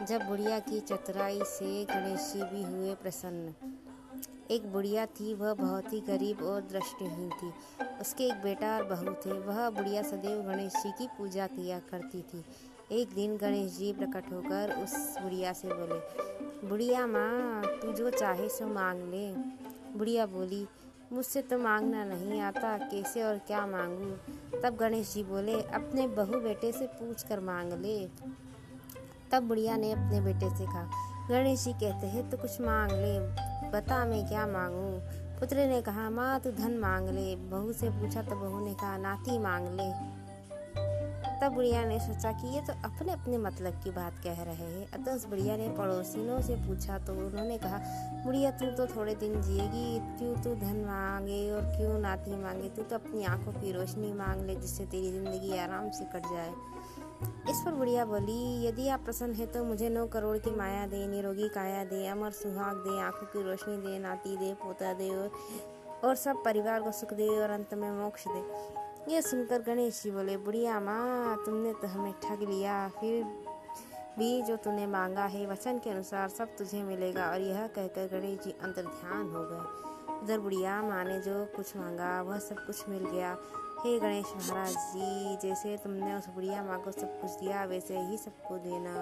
जब बुढ़िया की चतुराई से गणेश जी भी हुए प्रसन्न। एक बुढ़िया थी, वह बहुत ही गरीब और दृष्टिहीन थी। उसके एक बेटा और बहू थे। वह बुढ़िया सदैव गणेश जी की पूजा किया करती थी। एक दिन गणेश जी प्रकट होकर उस बुढ़िया से बोले, बुढ़िया माँ, तू जो चाहे सो मांग ले। बुढ़िया बोली, मुझसे तो मांगना नहीं आता, कैसे और क्या मांगू? तब गणेश जी बोले, अपने बहू बेटे से पूछ कर मांग ले। तब बुढ़िया ने अपने बेटे से कहा, गणेश जी कहते हैं तो कुछ मांग ले, बता मैं क्या मांगू? पुत्र ने कहा, माँ, तू धन मांग ले। बहू से पूछा तो बहू ने कहा, नाती मांग ले। तब बुढ़िया ने सोचा कि ये तो अपने अपने मतलब की बात कह रहे हैं। अतः उस बुढ़िया ने पड़ोसिनों से पूछा तो उन्होंने कहा, बुढ़िया, तू तो थोड़े दिन जिएगी, क्यों तू धन मांगे और क्यों नाती मांगे? तू तो अपनी आँखों की रोशनी मांग ले, जिससे तेरी ज़िंदगी आराम से कट जाए। इस पर बुढ़िया बोली यदि आप प्रसन्न है तो मुझे नौ करोड़ की माया दे निरोगी काया दे अमर सुहाग दे आँखों की रोशनी दे नाती दे पोता दे और, और सब परिवार को सुख दे और अंत में मोक्ष दे। ये सुनकर गणेश जी बोले बुढ़िया माँ तुमने तो हमें ठग लिया फिर भी जो तूने मांगा है वचन के अनुसार सब तुझे मिलेगा। और यह कहकर गणेश जी अंतर ध्यान हो गए। उधर बुढ़िया माँ ने जो कुछ मांगा वह सब कुछ मिल गया। हे गणेश महाराज जी, जैसे तुमने उस बुढ़िया माँ को सब कुछ दिया, वैसे ही सबको देना।